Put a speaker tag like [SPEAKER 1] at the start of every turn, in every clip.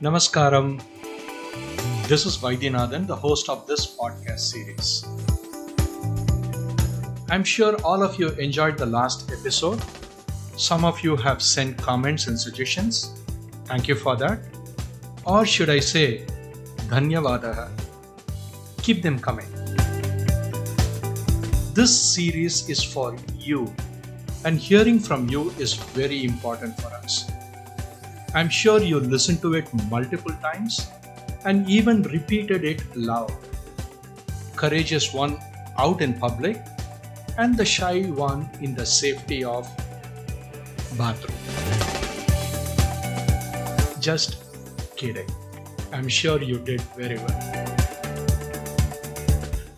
[SPEAKER 1] Namaskaram. This is Vaidyanathan, the host of this podcast series. I'm sure all of you enjoyed the last episode. Some of you have sent comments and suggestions. Thank you for that. Or should I say, Dhanyavadaha. Keep them coming. This series is for you, and hearing from you is very important for us. I'm sure you listened to it multiple times and even repeated it loud. Courageous one out in public and the shy one in the safety of bathroom. Just kidding. I'm sure you did very well.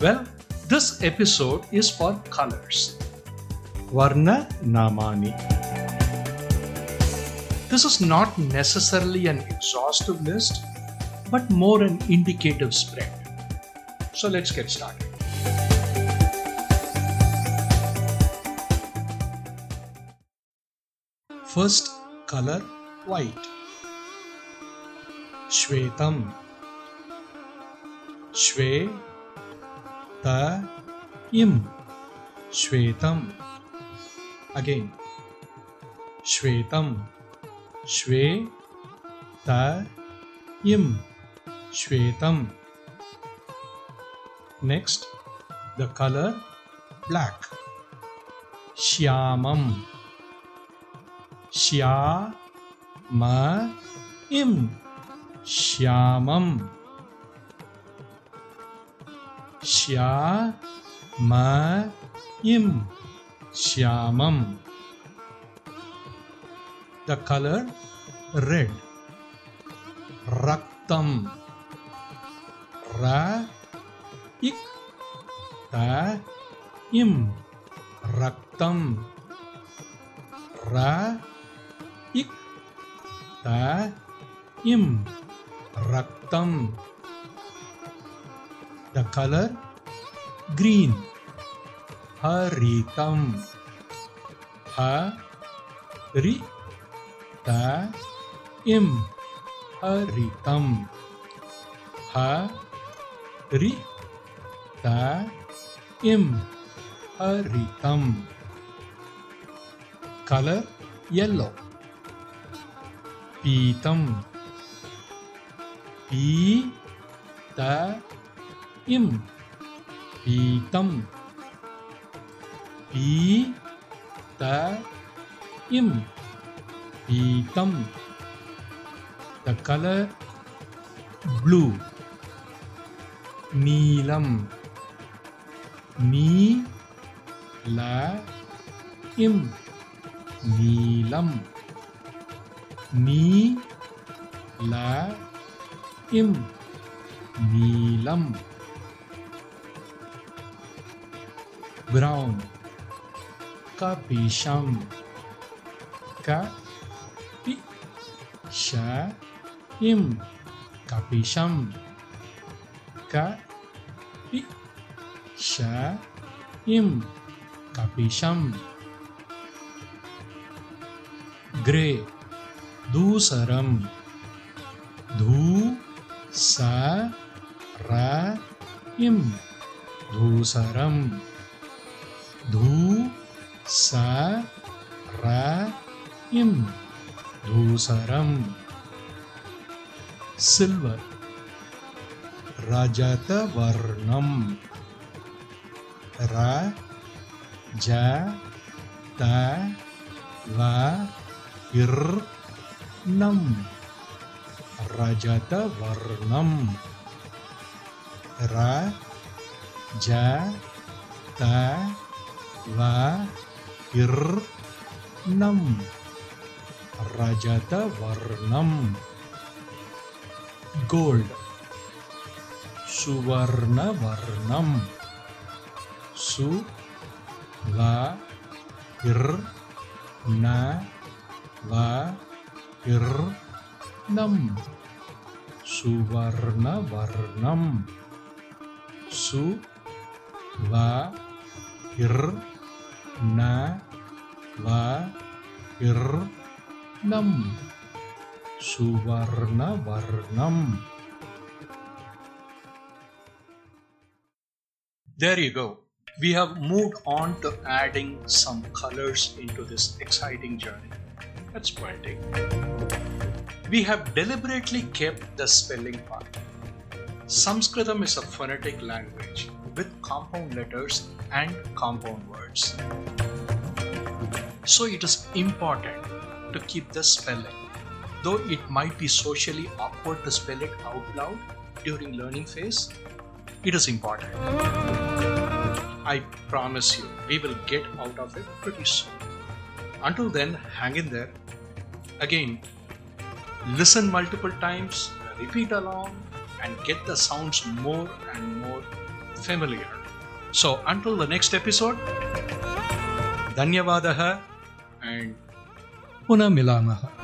[SPEAKER 1] Well, this episode is for colors. Varna Namani. This is not necessarily an exhaustive list, but more an indicative spread. So let's get started. First color white. Shvetam. Shve ta im. Shvetam. Again. Shvetam. Shve ta im. Shvetam. Next, the color black. Shyamam. Shya ma im. Shyamam. The color red. Raktam. Ra ik ta im. Raktam. Ra ik ta im. Raktam. The color green. Haritam. Ha ri ta im. Haritam. Ha ri ta im. Haritam. Color yellow. Pitam. Pi ta im. Pitam. Pi im. The color blue. Neelam. Ni la im. Neelam. Ni la im. Neelam. Brown. Kapisham. Ka pi sha im. Kapisham. Ka pi sha im. Kapisham. Gray. Dhusaram. Dhu sa ra im. Dhusaram. Dhu sa ra im. धूसरम्। सिल्व रजतवर्णम्। रजत वा इर्णं रजतवर्णम्। रजत वा इर्णम् Rajata Varnam. Gold. Suvarna Varnam. Su. Va ir. Na. Va ir. Nam. Suvarna Varnam. Su. Va ir. Na. Va ir nam. Suvarna Varnam. There you go. We have moved on to adding some colors into this exciting journey. That's poetic. We have deliberately kept the spelling part. Sanskritam is a phonetic language with compound letters and compound words. So it is important to keep the spelling. Though it might be socially awkward to spell it out loud during learning phase, it is important. I promise you, we will get out of it pretty soon. Until then, hang in there. Again, listen multiple times, repeat along, and get the sounds more and more familiar. So, until the next episode, Dhanyavadaha and पुनः मिलामः।